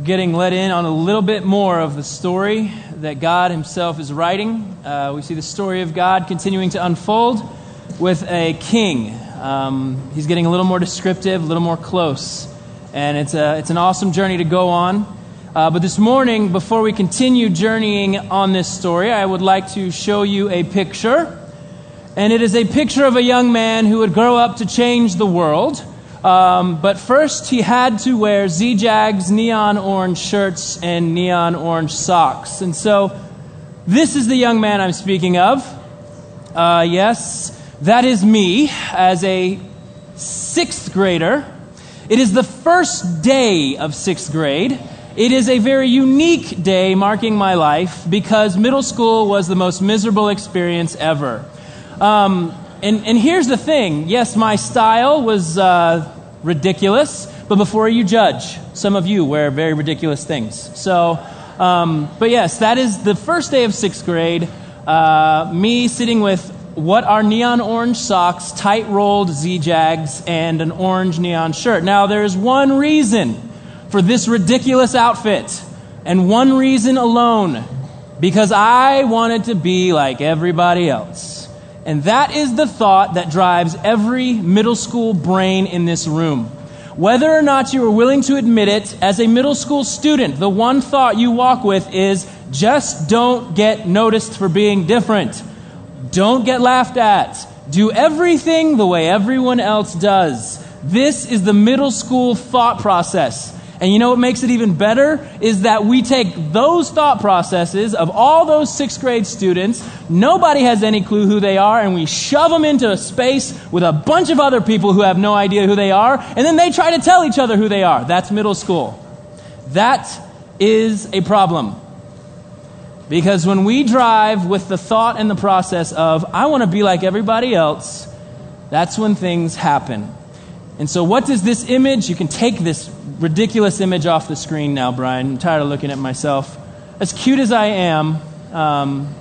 We're getting let in on a little bit more of the story that God Himself is writing. Uh, we see the story of God continuing to unfold with a king. Um, he's getting a little more descriptive, a little more close. And it's, a, it's an awesome journey to go on. Uh, but this morning, before we continue journeying on this story, I would like to show you a picture. And it is a picture of a young man who would grow up to change the world. Um, but first, he had to wear Z-Jags neon orange shirts and neon orange socks. And so, this is the young man I'm speaking of. Uh, yes, that is me as a sixth grader. It is the first day of sixth grade. It is a very unique day marking my life because middle school was the most miserable experience ever. Um, and, and here's the thing yes, my style was uh, ridiculous, but before you judge, some of you wear very ridiculous things. So, um, but yes, that is the first day of sixth grade. Uh, me sitting with what are neon orange socks, tight rolled Z Jags, and an orange neon shirt. Now, there's one reason for this ridiculous outfit, and one reason alone because I wanted to be like everybody else. And that is the thought that drives every middle school brain in this room. Whether or not you are willing to admit it, as a middle school student, the one thought you walk with is just don't get noticed for being different. Don't get laughed at. Do everything the way everyone else does. This is the middle school thought process. And you know what makes it even better? Is that we take those thought processes of all those sixth grade students, nobody has any clue who they are, and we shove them into a space with a bunch of other people who have no idea who they are, and then they try to tell each other who they are. That's middle school. That is a problem. Because when we drive with the thought and the process of, I want to be like everybody else, that's when things happen. And so, what does this image? You can take this ridiculous image off the screen now, Brian. I'm tired of looking at myself. As cute as I am, um,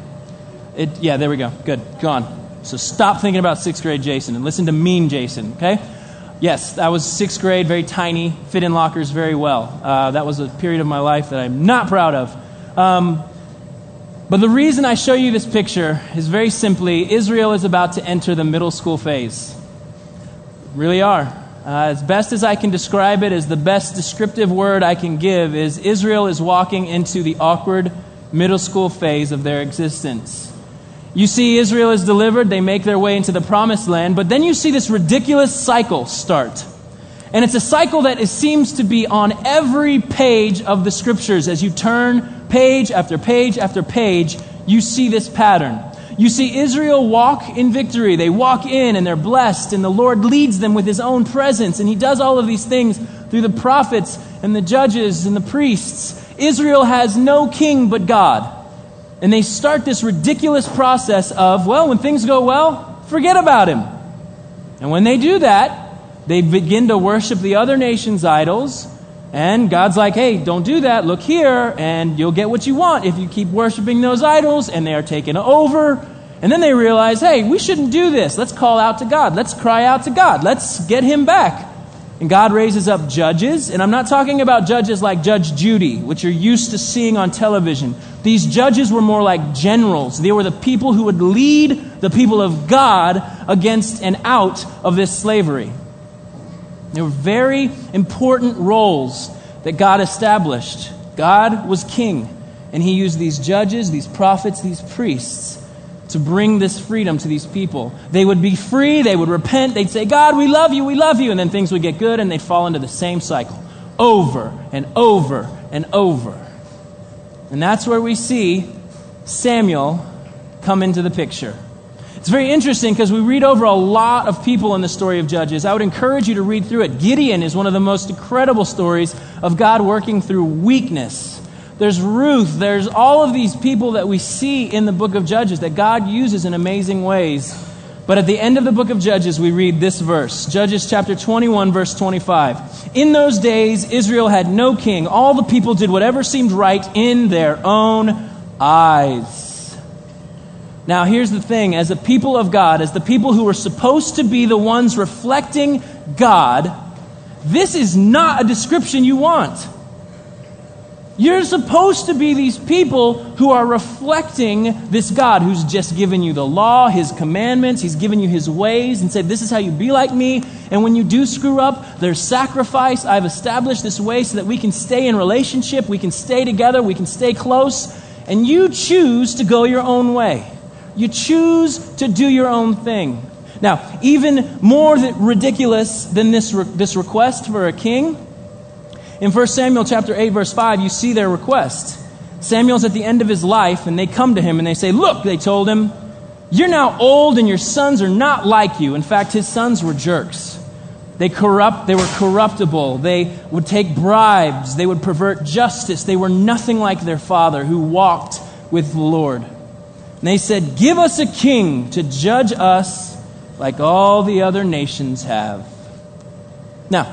it, yeah, there we go. Good. Gone. So, stop thinking about sixth grade Jason and listen to mean Jason, okay? Yes, that was sixth grade, very tiny, fit in lockers very well. Uh, that was a period of my life that I'm not proud of. Um, but the reason I show you this picture is very simply Israel is about to enter the middle school phase. Really are. Uh, as best as I can describe it, as the best descriptive word I can give, is Israel is walking into the awkward middle school phase of their existence. You see, Israel is delivered, they make their way into the promised land, but then you see this ridiculous cycle start. And it's a cycle that is, seems to be on every page of the scriptures. As you turn page after page after page, you see this pattern. You see Israel walk in victory. They walk in and they're blessed, and the Lord leads them with his own presence. And he does all of these things through the prophets and the judges and the priests. Israel has no king but God. And they start this ridiculous process of, well, when things go well, forget about him. And when they do that, they begin to worship the other nations' idols. And God's like, hey, don't do that. Look here, and you'll get what you want if you keep worshiping those idols, and they are taken over. And then they realize, hey, we shouldn't do this. Let's call out to God. Let's cry out to God. Let's get him back. And God raises up judges. And I'm not talking about judges like Judge Judy, which you're used to seeing on television. These judges were more like generals. They were the people who would lead the people of God against and out of this slavery. They were very important roles that God established. God was king, and he used these judges, these prophets, these priests to bring this freedom to these people. They would be free, they would repent, they'd say, God, we love you, we love you, and then things would get good, and they'd fall into the same cycle over and over and over. And that's where we see Samuel come into the picture. It's very interesting because we read over a lot of people in the story of Judges. I would encourage you to read through it. Gideon is one of the most incredible stories of God working through weakness. There's Ruth. There's all of these people that we see in the book of Judges that God uses in amazing ways. But at the end of the book of Judges, we read this verse Judges chapter 21, verse 25. In those days, Israel had no king. All the people did whatever seemed right in their own eyes. Now, here's the thing as a people of God, as the people who are supposed to be the ones reflecting God, this is not a description you want. You're supposed to be these people who are reflecting this God who's just given you the law, his commandments, he's given you his ways, and said, This is how you be like me. And when you do screw up, there's sacrifice. I've established this way so that we can stay in relationship, we can stay together, we can stay close. And you choose to go your own way. You choose to do your own thing. Now, even more ridiculous than this, re- this request for a king in 1 Samuel chapter 8 verse 5, you see their request. Samuel's at the end of his life and they come to him and they say, "Look," they told him, "you're now old and your sons are not like you." In fact, his sons were jerks. They corrupt, they were corruptible. They would take bribes, they would pervert justice. They were nothing like their father who walked with the Lord. And they said, "Give us a king to judge us like all the other nations have." Now,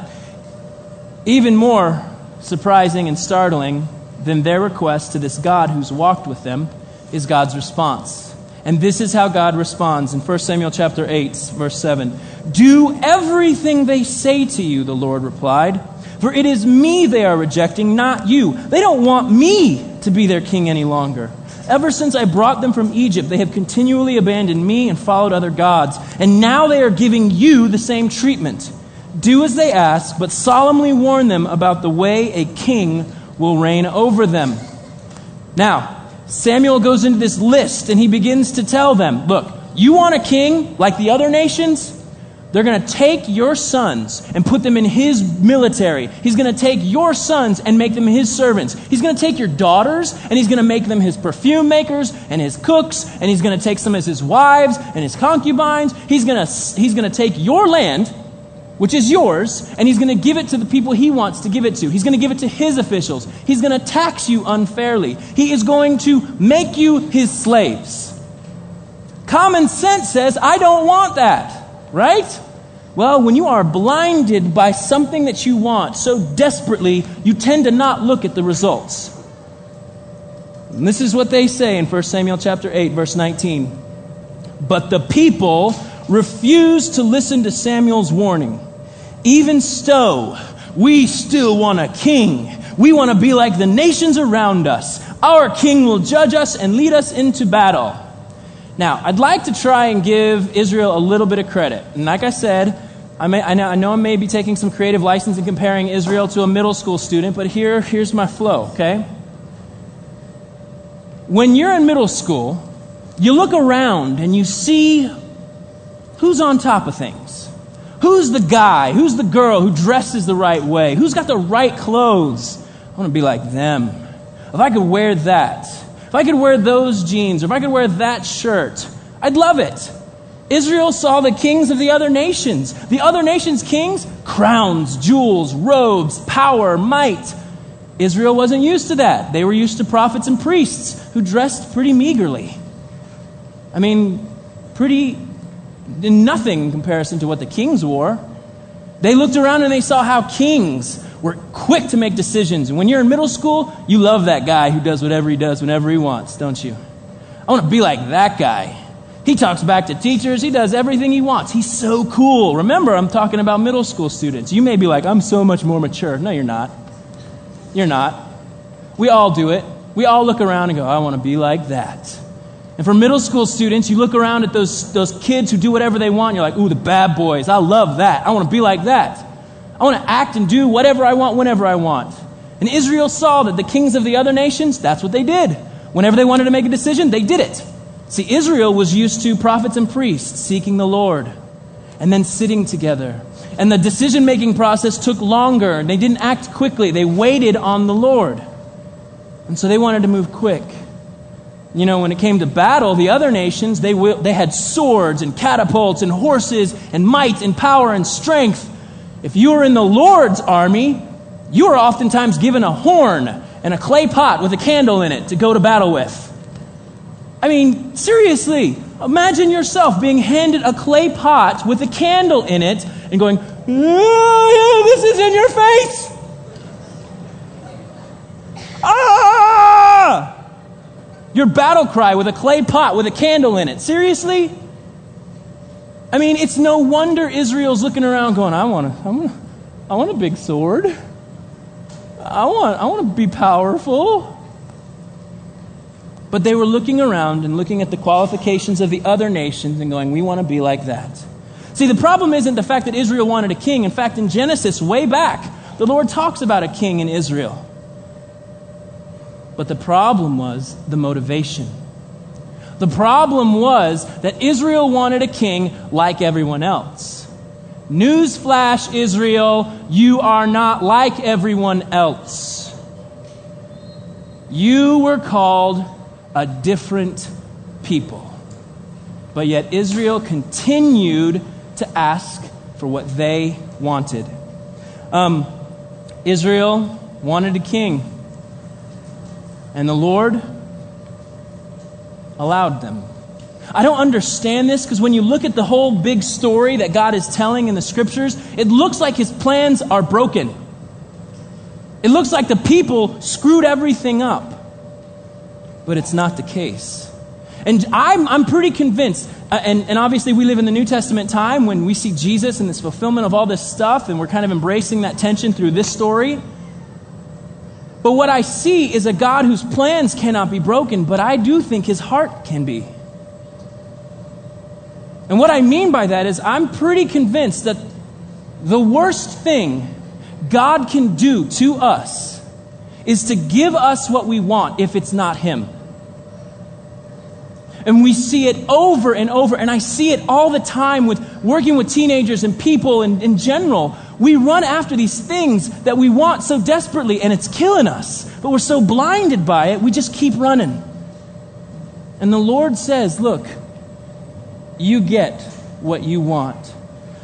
even more surprising and startling than their request to this God who's walked with them is God's response. And this is how God responds in 1 Samuel chapter 8 verse 7. Do everything they say to you, the Lord replied, for it is me they are rejecting, not you. They don't want me to be their king any longer. Ever since I brought them from Egypt, they have continually abandoned me and followed other gods. And now they are giving you the same treatment. Do as they ask, but solemnly warn them about the way a king will reign over them. Now, Samuel goes into this list and he begins to tell them look, you want a king like the other nations? They're going to take your sons and put them in his military. He's going to take your sons and make them his servants. He's going to take your daughters and he's going to make them his perfume makers and his cooks and he's going to take some as his wives and his concubines. He's going to, he's going to take your land which is yours, and he's going to give it to the people he wants to give it to. He's going to give it to his officials. He's going to tax you unfairly. He is going to make you his slaves. Common sense says, I don't want that, right? Well, when you are blinded by something that you want so desperately, you tend to not look at the results. And this is what they say in 1 Samuel chapter 8 verse 19. But the people refused to listen to Samuel's warning. Even so, we still want a king. We want to be like the nations around us. Our king will judge us and lead us into battle. Now, I'd like to try and give Israel a little bit of credit. And like I said, I, may, I, know, I know I may be taking some creative license in comparing Israel to a middle school student, but here, here's my flow, okay? When you're in middle school, you look around and you see who's on top of things. Who's the guy? Who's the girl who dresses the right way? Who's got the right clothes? I want to be like them. If I could wear that, if I could wear those jeans, or if I could wear that shirt, I'd love it. Israel saw the kings of the other nations. The other nations' kings, crowns, jewels, robes, power, might. Israel wasn't used to that. They were used to prophets and priests who dressed pretty meagerly. I mean, pretty nothing in comparison to what the kings wore. They looked around and they saw how kings were quick to make decisions. And when you're in middle school, you love that guy who does whatever he does whenever he wants, don't you? I want to be like that guy. He talks back to teachers. He does everything he wants. He's so cool. Remember, I'm talking about middle school students. You may be like, I'm so much more mature. No, you're not. You're not. We all do it. We all look around and go, I want to be like that. And for middle school students, you look around at those, those kids who do whatever they want. You're like, ooh, the bad boys. I love that. I want to be like that. I want to act and do whatever I want whenever I want. And Israel saw that the kings of the other nations, that's what they did. Whenever they wanted to make a decision, they did it. See, Israel was used to prophets and priests seeking the Lord and then sitting together. And the decision making process took longer. They didn't act quickly, they waited on the Lord. And so they wanted to move quick you know, when it came to battle, the other nations, they, they had swords and catapults and horses and might and power and strength. If you were in the Lord's army, you were oftentimes given a horn and a clay pot with a candle in it to go to battle with. I mean, seriously, imagine yourself being handed a clay pot with a candle in it and going, oh, This is in your face! Ah! your battle cry with a clay pot with a candle in it. Seriously? I mean, it's no wonder Israel's looking around going, I want, a, I want, a, I want a big sword. I want, I want to be powerful. But they were looking around and looking at the qualifications of the other nations and going, we want to be like that. See, the problem isn't the fact that Israel wanted a king. In fact, in Genesis, way back, the Lord talks about a king in Israel. But the problem was the motivation. The problem was that Israel wanted a king like everyone else. Newsflash, Israel, you are not like everyone else. You were called a different people. But yet Israel continued to ask for what they wanted. Um, Israel wanted a king, and the Lord allowed them. I don't understand this because when you look at the whole big story that God is telling in the scriptures, it looks like his plans are broken. It looks like the people screwed everything up. But it's not the case. And I'm, I'm pretty convinced, uh, and, and obviously we live in the New Testament time when we see Jesus and this fulfillment of all this stuff, and we're kind of embracing that tension through this story. But what I see is a God whose plans cannot be broken, but I do think his heart can be. And what I mean by that is, I'm pretty convinced that the worst thing God can do to us is to give us what we want if it's not Him. And we see it over and over, and I see it all the time with working with teenagers and people in, in general. We run after these things that we want so desperately, and it's killing us. But we're so blinded by it, we just keep running. And the Lord says, Look, you get what you want.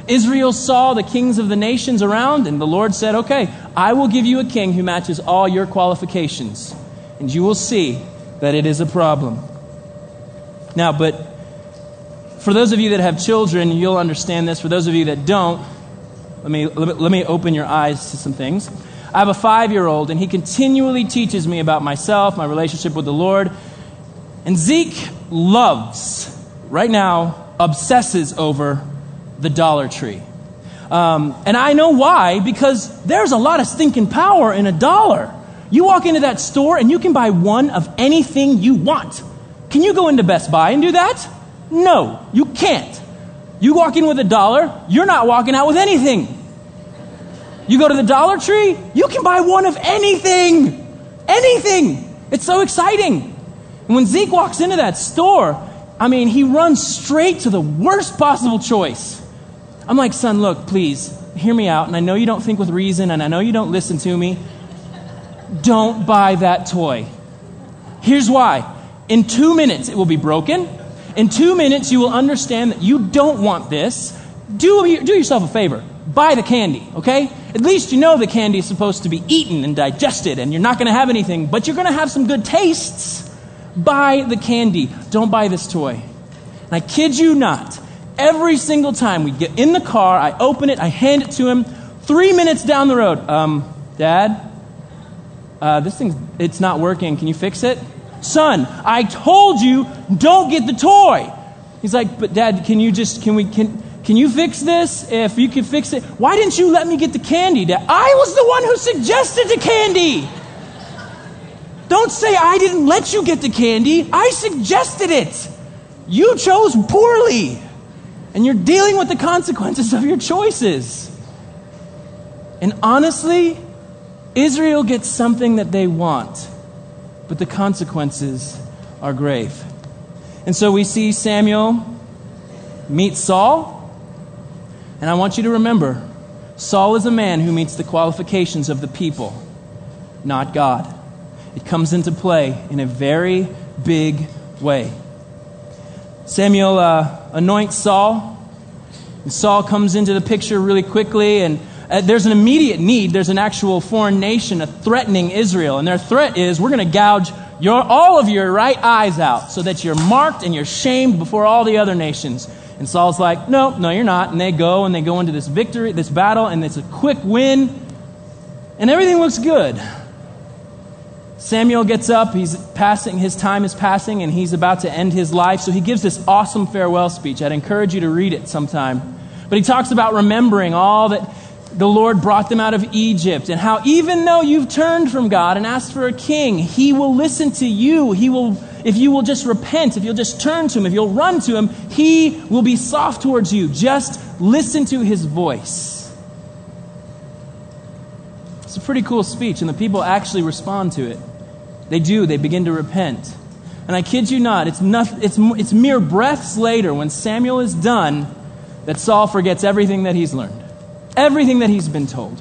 Israel saw the kings of the nations around, and the Lord said, Okay, I will give you a king who matches all your qualifications. And you will see that it is a problem. Now, but for those of you that have children, you'll understand this. For those of you that don't, let me, let me, let me open your eyes to some things. I have a five year old, and he continually teaches me about myself, my relationship with the Lord. And Zeke loves, right now, obsesses over the Dollar Tree. Um, and I know why, because there's a lot of stinking power in a dollar. You walk into that store and you can buy one of anything you want. Can you go into Best Buy and do that? No, you can't. You walk in with a dollar, you're not walking out with anything. You go to the Dollar Tree, you can buy one of anything. Anything. It's so exciting. And when Zeke walks into that store, I mean, he runs straight to the worst possible choice. I'm like, son, look, please, hear me out. And I know you don't think with reason, and I know you don't listen to me. Don't buy that toy. Here's why. In two minutes, it will be broken. In two minutes, you will understand that you don't want this. Do, do yourself a favor. Buy the candy, okay? At least you know the candy is supposed to be eaten and digested, and you're not going to have anything, but you're going to have some good tastes. Buy the candy. Don't buy this toy. And I kid you not, every single time we get in the car, I open it, I hand it to him. Three minutes down the road, um, Dad, uh, this thing's it's not working. Can you fix it? Son, I told you don't get the toy. He's like, but Dad, can you just can we can can you fix this? If you can fix it, why didn't you let me get the candy, Dad? I was the one who suggested the candy. Don't say I didn't let you get the candy. I suggested it. You chose poorly. And you're dealing with the consequences of your choices. And honestly, Israel gets something that they want, but the consequences are grave. And so we see Samuel meet Saul. And I want you to remember Saul is a man who meets the qualifications of the people, not God it comes into play in a very big way. Samuel uh, anoints Saul. And Saul comes into the picture really quickly, and uh, there's an immediate need. There's an actual foreign nation a threatening Israel, and their threat is we're going to gouge your, all of your right eyes out so that you're marked and you're shamed before all the other nations. And Saul's like, no, no, you're not. And they go and they go into this victory, this battle, and it's a quick win, and everything looks good. Samuel gets up, he's passing, his time is passing, and he's about to end his life. So he gives this awesome farewell speech. I'd encourage you to read it sometime. But he talks about remembering all that the Lord brought them out of Egypt, and how even though you've turned from God and asked for a king, He will listen to you. He will, if you will just repent, if you'll just turn to Him, if you'll run to Him, He will be soft towards you. Just listen to His voice. It's a pretty cool speech, and the people actually respond to it. They do, they begin to repent. And I kid you not, it's, not, it's, it's mere breaths later when Samuel is done that Saul forgets everything that he's learned everything that he's been told.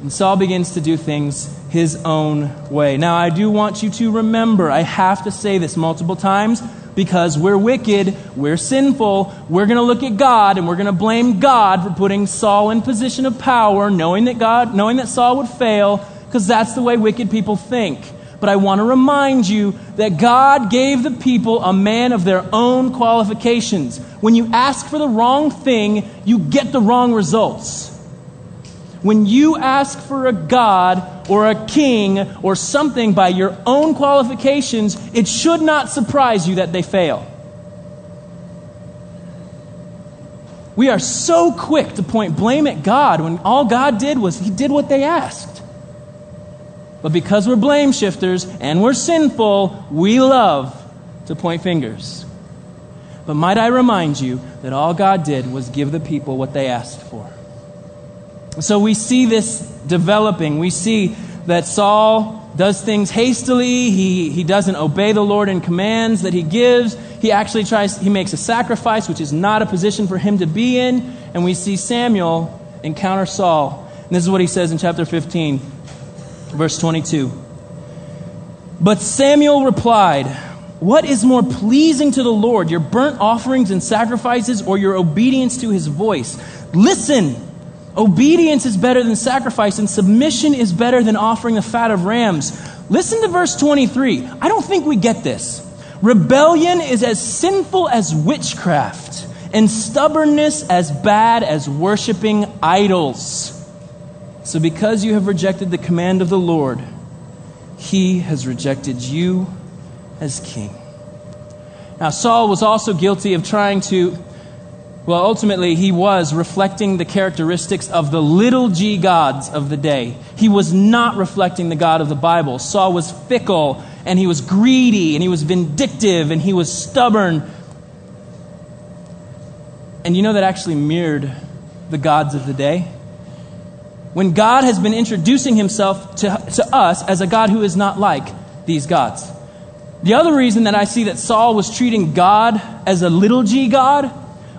And Saul begins to do things his own way. Now, I do want you to remember, I have to say this multiple times because we're wicked, we're sinful, we're going to look at God and we're going to blame God for putting Saul in position of power, knowing that God, knowing that Saul would fail, because that's the way wicked people think. But I want to remind you that God gave the people a man of their own qualifications. When you ask for the wrong thing, you get the wrong results. When you ask for a God or a king or something by your own qualifications, it should not surprise you that they fail. We are so quick to point blame at God when all God did was He did what they asked. But because we're blame shifters and we're sinful, we love to point fingers. But might I remind you that all God did was give the people what they asked for. So we see this developing. We see that Saul does things hastily. He, he doesn't obey the Lord in commands that he gives. He actually tries, he makes a sacrifice, which is not a position for him to be in. And we see Samuel encounter Saul. And this is what he says in chapter 15. Verse 22. But Samuel replied, What is more pleasing to the Lord, your burnt offerings and sacrifices, or your obedience to his voice? Listen, obedience is better than sacrifice, and submission is better than offering the fat of rams. Listen to verse 23. I don't think we get this. Rebellion is as sinful as witchcraft, and stubbornness as bad as worshiping idols. So, because you have rejected the command of the Lord, he has rejected you as king. Now, Saul was also guilty of trying to, well, ultimately, he was reflecting the characteristics of the little g gods of the day. He was not reflecting the God of the Bible. Saul was fickle, and he was greedy, and he was vindictive, and he was stubborn. And you know that actually mirrored the gods of the day? When God has been introducing himself to, to us as a God who is not like these gods. The other reason that I see that Saul was treating God as a little g God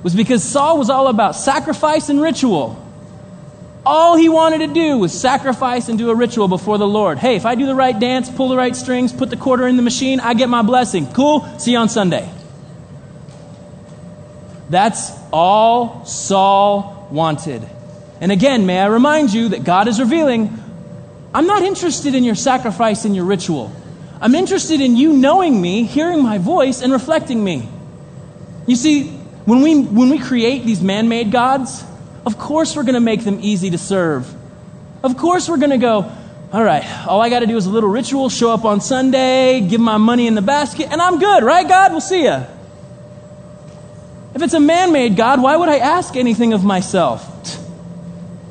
was because Saul was all about sacrifice and ritual. All he wanted to do was sacrifice and do a ritual before the Lord. Hey, if I do the right dance, pull the right strings, put the quarter in the machine, I get my blessing. Cool, see you on Sunday. That's all Saul wanted. And again, may I remind you that God is revealing I'm not interested in your sacrifice and your ritual. I'm interested in you knowing me, hearing my voice, and reflecting me. You see, when we, when we create these man made gods, of course we're going to make them easy to serve. Of course we're going to go, all right, all I got to do is a little ritual, show up on Sunday, give my money in the basket, and I'm good, right, God? We'll see you. If it's a man made God, why would I ask anything of myself?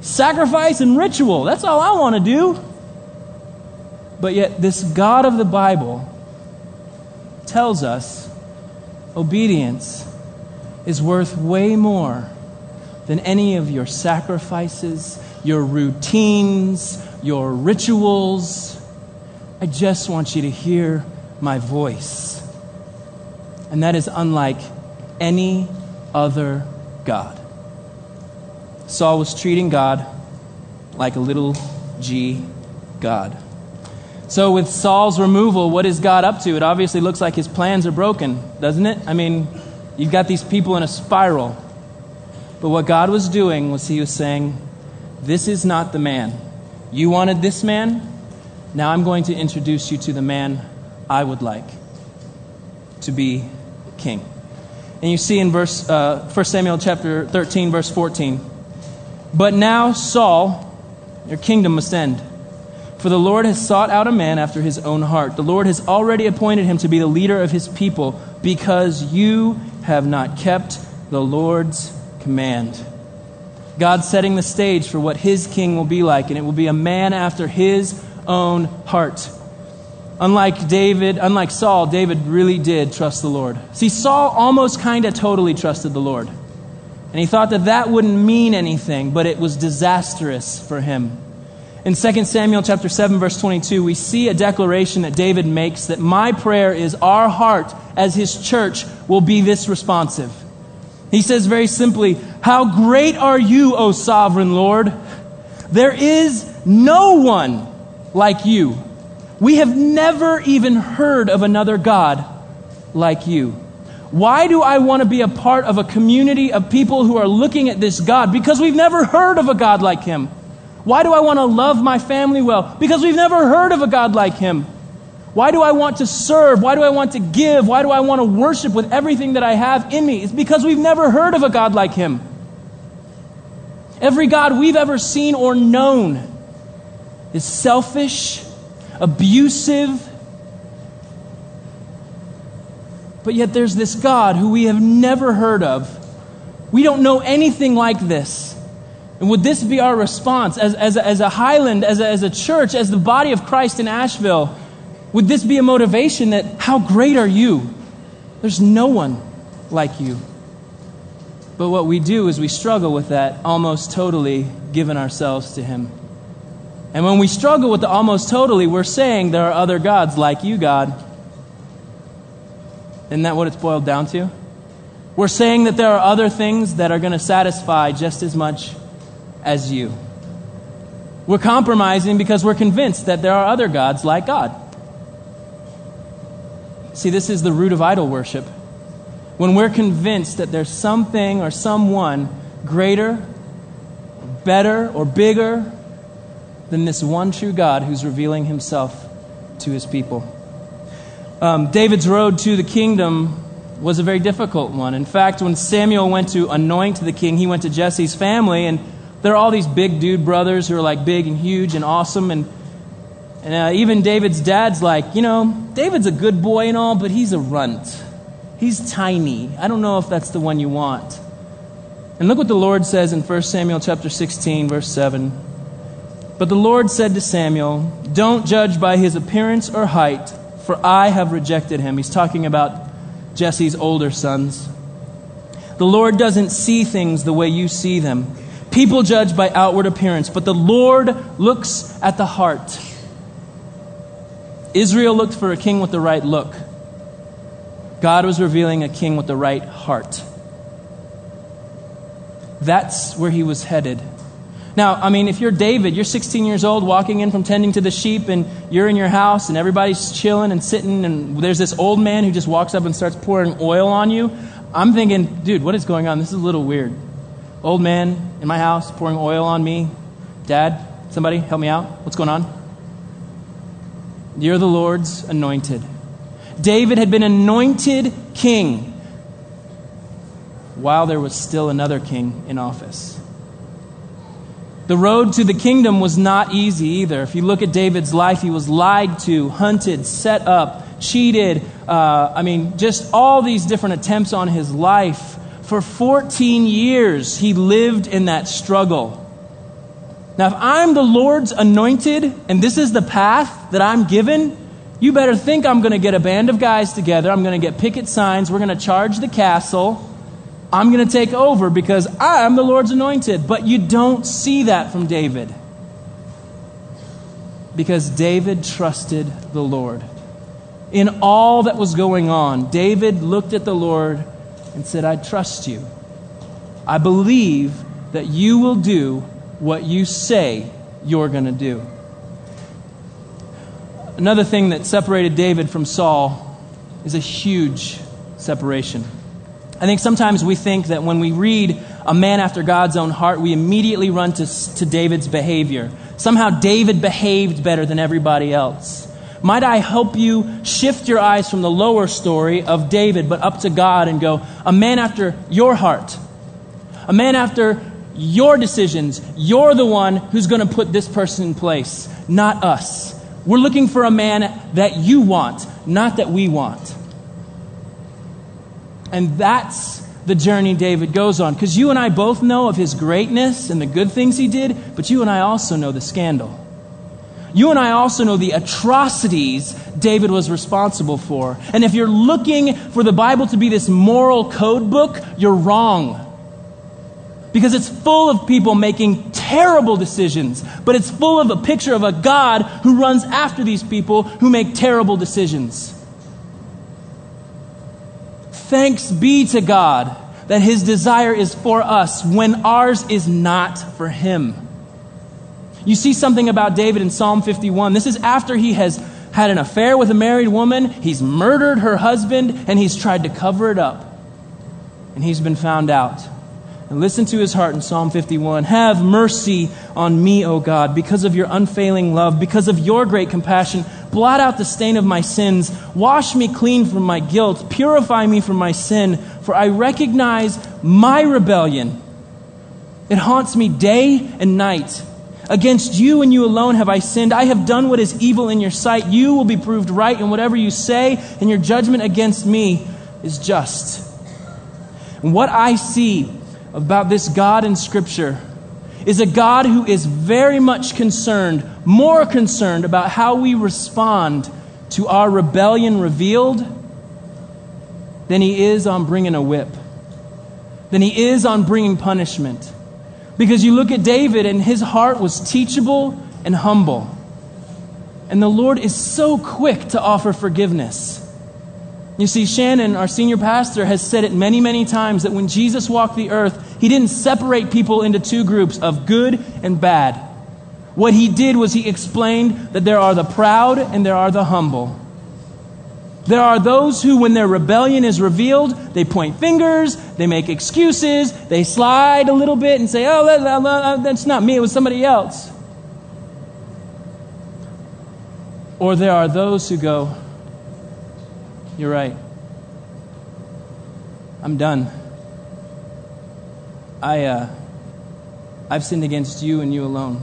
Sacrifice and ritual. That's all I want to do. But yet, this God of the Bible tells us obedience is worth way more than any of your sacrifices, your routines, your rituals. I just want you to hear my voice. And that is unlike any other God. Saul was treating God like a little g God. So, with Saul's removal, what is God up to? It obviously looks like his plans are broken, doesn't it? I mean, you've got these people in a spiral. But what God was doing was He was saying, This is not the man. You wanted this man. Now I'm going to introduce you to the man I would like to be king. And you see in verse, uh, 1 Samuel chapter 13, verse 14. But now, Saul, your kingdom must end. For the Lord has sought out a man after his own heart. The Lord has already appointed him to be the leader of his people because you have not kept the Lord's command. God setting the stage for what his king will be like, and it will be a man after his own heart. Unlike David, unlike Saul, David really did trust the Lord. See, Saul almost kind of totally trusted the Lord. And he thought that that wouldn't mean anything, but it was disastrous for him. In 2 Samuel chapter 7 verse 22, we see a declaration that David makes that my prayer is our heart as his church will be this responsive. He says very simply, How great are you, O sovereign Lord? There is no one like you. We have never even heard of another God like you. Why do I want to be a part of a community of people who are looking at this God? Because we've never heard of a God like him. Why do I want to love my family well? Because we've never heard of a God like him. Why do I want to serve? Why do I want to give? Why do I want to worship with everything that I have in me? It's because we've never heard of a God like him. Every God we've ever seen or known is selfish, abusive, but yet there's this God who we have never heard of. We don't know anything like this. And would this be our response as, as, a, as a Highland, as a, as a church, as the body of Christ in Asheville? Would this be a motivation that, how great are you? There's no one like you. But what we do is we struggle with that almost totally giving ourselves to Him. And when we struggle with the almost totally, we're saying there are other gods like you, God. Isn't that what it's boiled down to? We're saying that there are other things that are going to satisfy just as much as you. We're compromising because we're convinced that there are other gods like God. See, this is the root of idol worship. When we're convinced that there's something or someone greater, better, or bigger than this one true God who's revealing himself to his people. Um, David's road to the kingdom was a very difficult one. In fact, when Samuel went to anoint the king, he went to Jesse's family, and there are all these big dude brothers who are like big and huge and awesome. And, and uh, even David's dad's like, you know, David's a good boy and all, but he's a runt. He's tiny. I don't know if that's the one you want. And look what the Lord says in 1 Samuel chapter 16, verse 7. But the Lord said to Samuel, Don't judge by his appearance or height, for I have rejected him. He's talking about Jesse's older sons. The Lord doesn't see things the way you see them. People judge by outward appearance, but the Lord looks at the heart. Israel looked for a king with the right look. God was revealing a king with the right heart. That's where he was headed. Now, I mean, if you're David, you're 16 years old, walking in from tending to the sheep, and you're in your house, and everybody's chilling and sitting, and there's this old man who just walks up and starts pouring oil on you. I'm thinking, dude, what is going on? This is a little weird. Old man in my house pouring oil on me. Dad, somebody help me out. What's going on? You're the Lord's anointed. David had been anointed king while there was still another king in office. The road to the kingdom was not easy either. If you look at David's life, he was lied to, hunted, set up, cheated. Uh, I mean, just all these different attempts on his life. For 14 years, he lived in that struggle. Now, if I'm the Lord's anointed and this is the path that I'm given, you better think I'm going to get a band of guys together. I'm going to get picket signs. We're going to charge the castle. I'm going to take over because I'm the Lord's anointed. But you don't see that from David. Because David trusted the Lord. In all that was going on, David looked at the Lord and said, I trust you. I believe that you will do what you say you're going to do. Another thing that separated David from Saul is a huge separation. I think sometimes we think that when we read a man after God's own heart, we immediately run to, to David's behavior. Somehow David behaved better than everybody else. Might I help you shift your eyes from the lower story of David, but up to God and go, a man after your heart, a man after your decisions. You're the one who's going to put this person in place, not us. We're looking for a man that you want, not that we want. And that's the journey David goes on. Because you and I both know of his greatness and the good things he did, but you and I also know the scandal. You and I also know the atrocities David was responsible for. And if you're looking for the Bible to be this moral code book, you're wrong. Because it's full of people making terrible decisions, but it's full of a picture of a God who runs after these people who make terrible decisions. Thanks be to God that his desire is for us when ours is not for him. You see something about David in Psalm 51. This is after he has had an affair with a married woman, he's murdered her husband, and he's tried to cover it up. And he's been found out. And listen to his heart in Psalm 51. Have mercy on me, O God, because of your unfailing love, because of your great compassion. Blot out the stain of my sins. Wash me clean from my guilt. Purify me from my sin, for I recognize my rebellion. It haunts me day and night. Against you and you alone have I sinned. I have done what is evil in your sight. You will be proved right in whatever you say, and your judgment against me is just. And what I see about this God in Scripture is a God who is very much concerned, more concerned about how we respond to our rebellion revealed than he is on bringing a whip, than he is on bringing punishment. Because you look at David, and his heart was teachable and humble. And the Lord is so quick to offer forgiveness. You see, Shannon, our senior pastor, has said it many, many times that when Jesus walked the earth, he didn't separate people into two groups of good and bad. What he did was he explained that there are the proud and there are the humble. There are those who, when their rebellion is revealed, they point fingers, they make excuses, they slide a little bit and say, oh, that, that, that's not me, it was somebody else. Or there are those who go, You're right. I'm done. I, uh, I've sinned against you and you alone.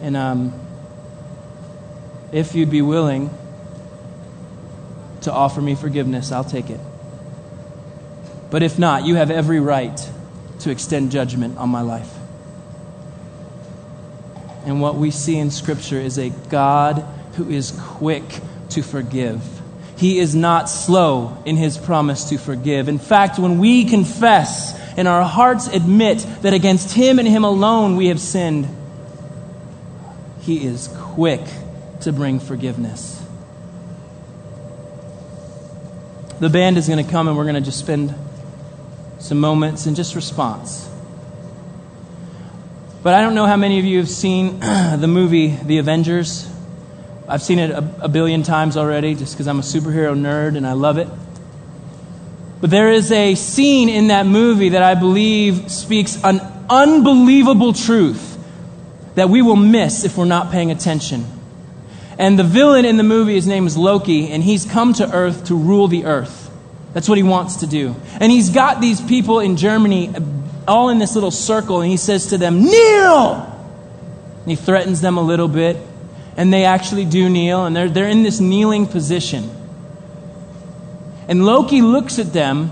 And um, if you'd be willing to offer me forgiveness, I'll take it. But if not, you have every right to extend judgment on my life. And what we see in Scripture is a God who is quick to forgive. He is not slow in his promise to forgive. In fact, when we confess and our hearts admit that against him and him alone we have sinned, he is quick to bring forgiveness. The band is going to come and we're going to just spend some moments in just response. But I don't know how many of you have seen the movie The Avengers. I've seen it a, a billion times already just because I'm a superhero nerd and I love it. But there is a scene in that movie that I believe speaks an unbelievable truth that we will miss if we're not paying attention. And the villain in the movie, his name is Loki, and he's come to Earth to rule the Earth. That's what he wants to do. And he's got these people in Germany uh, all in this little circle, and he says to them, Kneel! And he threatens them a little bit, and they actually do kneel, and they're, they're in this kneeling position. And Loki looks at them,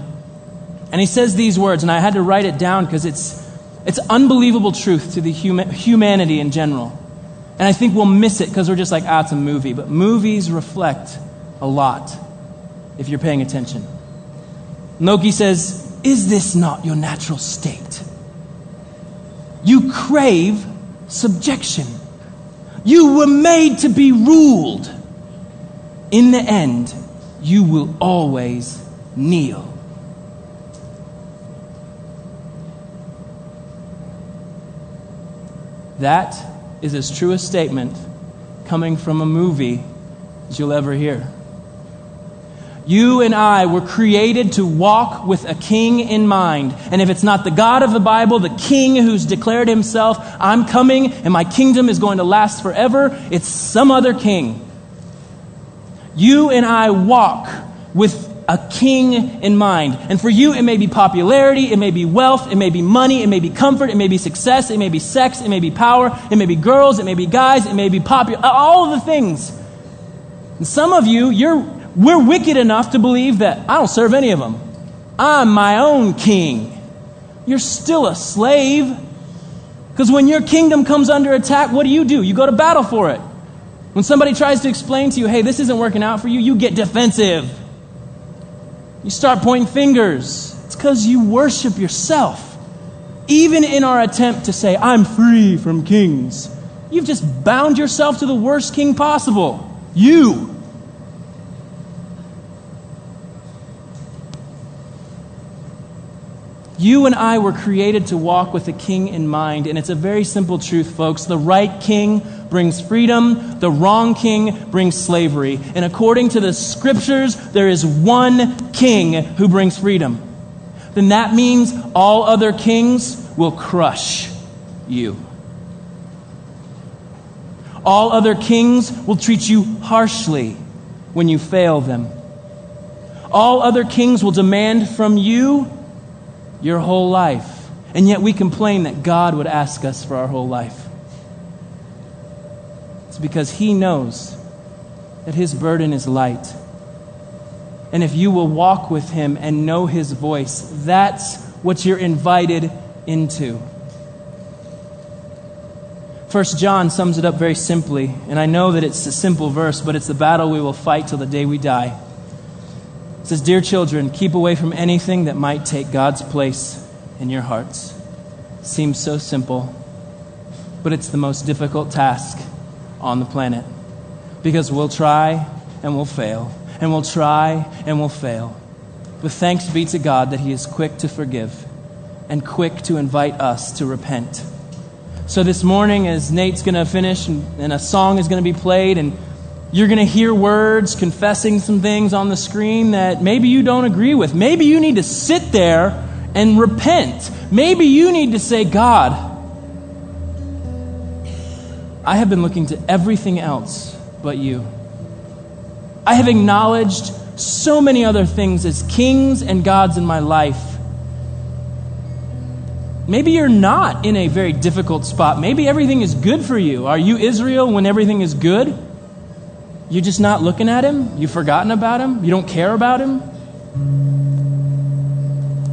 and he says these words, and I had to write it down because it's, it's unbelievable truth to the huma- humanity in general. And I think we'll miss it because we're just like, ah, it's a movie. But movies reflect a lot if you're paying attention. Loki says, Is this not your natural state? You crave subjection. You were made to be ruled. In the end, you will always kneel. That is as true a statement coming from a movie as you'll ever hear. You and I were created to walk with a king in mind. And if it's not the God of the Bible, the king who's declared himself, I'm coming and my kingdom is going to last forever, it's some other king. You and I walk with a king in mind. And for you, it may be popularity, it may be wealth, it may be money, it may be comfort, it may be success, it may be sex, it may be power, it may be girls, it may be guys, it may be popular, all of the things. And some of you, you're, we're wicked enough to believe that I don't serve any of them. I'm my own king. You're still a slave. Because when your kingdom comes under attack, what do you do? You go to battle for it. When somebody tries to explain to you, hey, this isn't working out for you, you get defensive. You start pointing fingers. It's because you worship yourself. Even in our attempt to say, I'm free from kings, you've just bound yourself to the worst king possible. You. You and I were created to walk with a king in mind, and it's a very simple truth, folks. The right king brings freedom, the wrong king brings slavery. And according to the scriptures, there is one king who brings freedom. Then that means all other kings will crush you. All other kings will treat you harshly when you fail them. All other kings will demand from you your whole life. And yet we complain that God would ask us for our whole life. It's because He knows that His burden is light. And if you will walk with Him and know His voice, that's what you're invited into. First John sums it up very simply, and I know that it's a simple verse, but it's the battle we will fight till the day we die. It says, Dear children, keep away from anything that might take God's place in your hearts. Seems so simple, but it's the most difficult task on the planet. Because we'll try and we'll fail, and we'll try and we'll fail. But thanks be to God that He is quick to forgive and quick to invite us to repent. So this morning, as Nate's going to finish and, and a song is going to be played, and you're going to hear words confessing some things on the screen that maybe you don't agree with. Maybe you need to sit there and repent. Maybe you need to say, God, I have been looking to everything else but you. I have acknowledged so many other things as kings and gods in my life. Maybe you're not in a very difficult spot. Maybe everything is good for you. Are you Israel when everything is good? You're just not looking at him? You've forgotten about him? You don't care about him?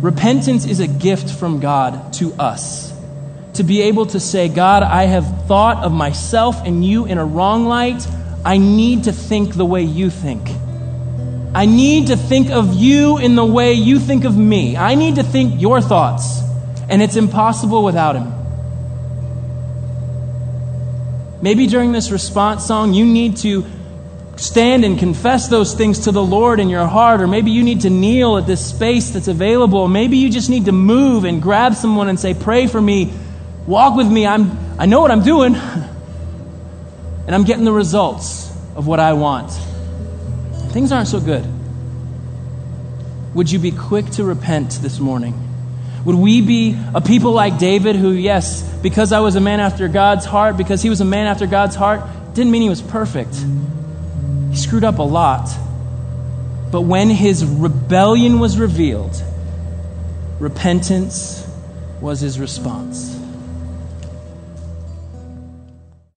Repentance is a gift from God to us. To be able to say, God, I have thought of myself and you in a wrong light. I need to think the way you think. I need to think of you in the way you think of me. I need to think your thoughts. And it's impossible without him. Maybe during this response song, you need to stand and confess those things to the Lord in your heart, or maybe you need to kneel at this space that's available. Maybe you just need to move and grab someone and say, Pray for me, walk with me. I'm, I know what I'm doing, and I'm getting the results of what I want. Things aren't so good. Would you be quick to repent this morning? Would we be a people like David who, yes, because I was a man after God's heart, because he was a man after God's heart, didn't mean he was perfect. He screwed up a lot. But when his rebellion was revealed, repentance was his response.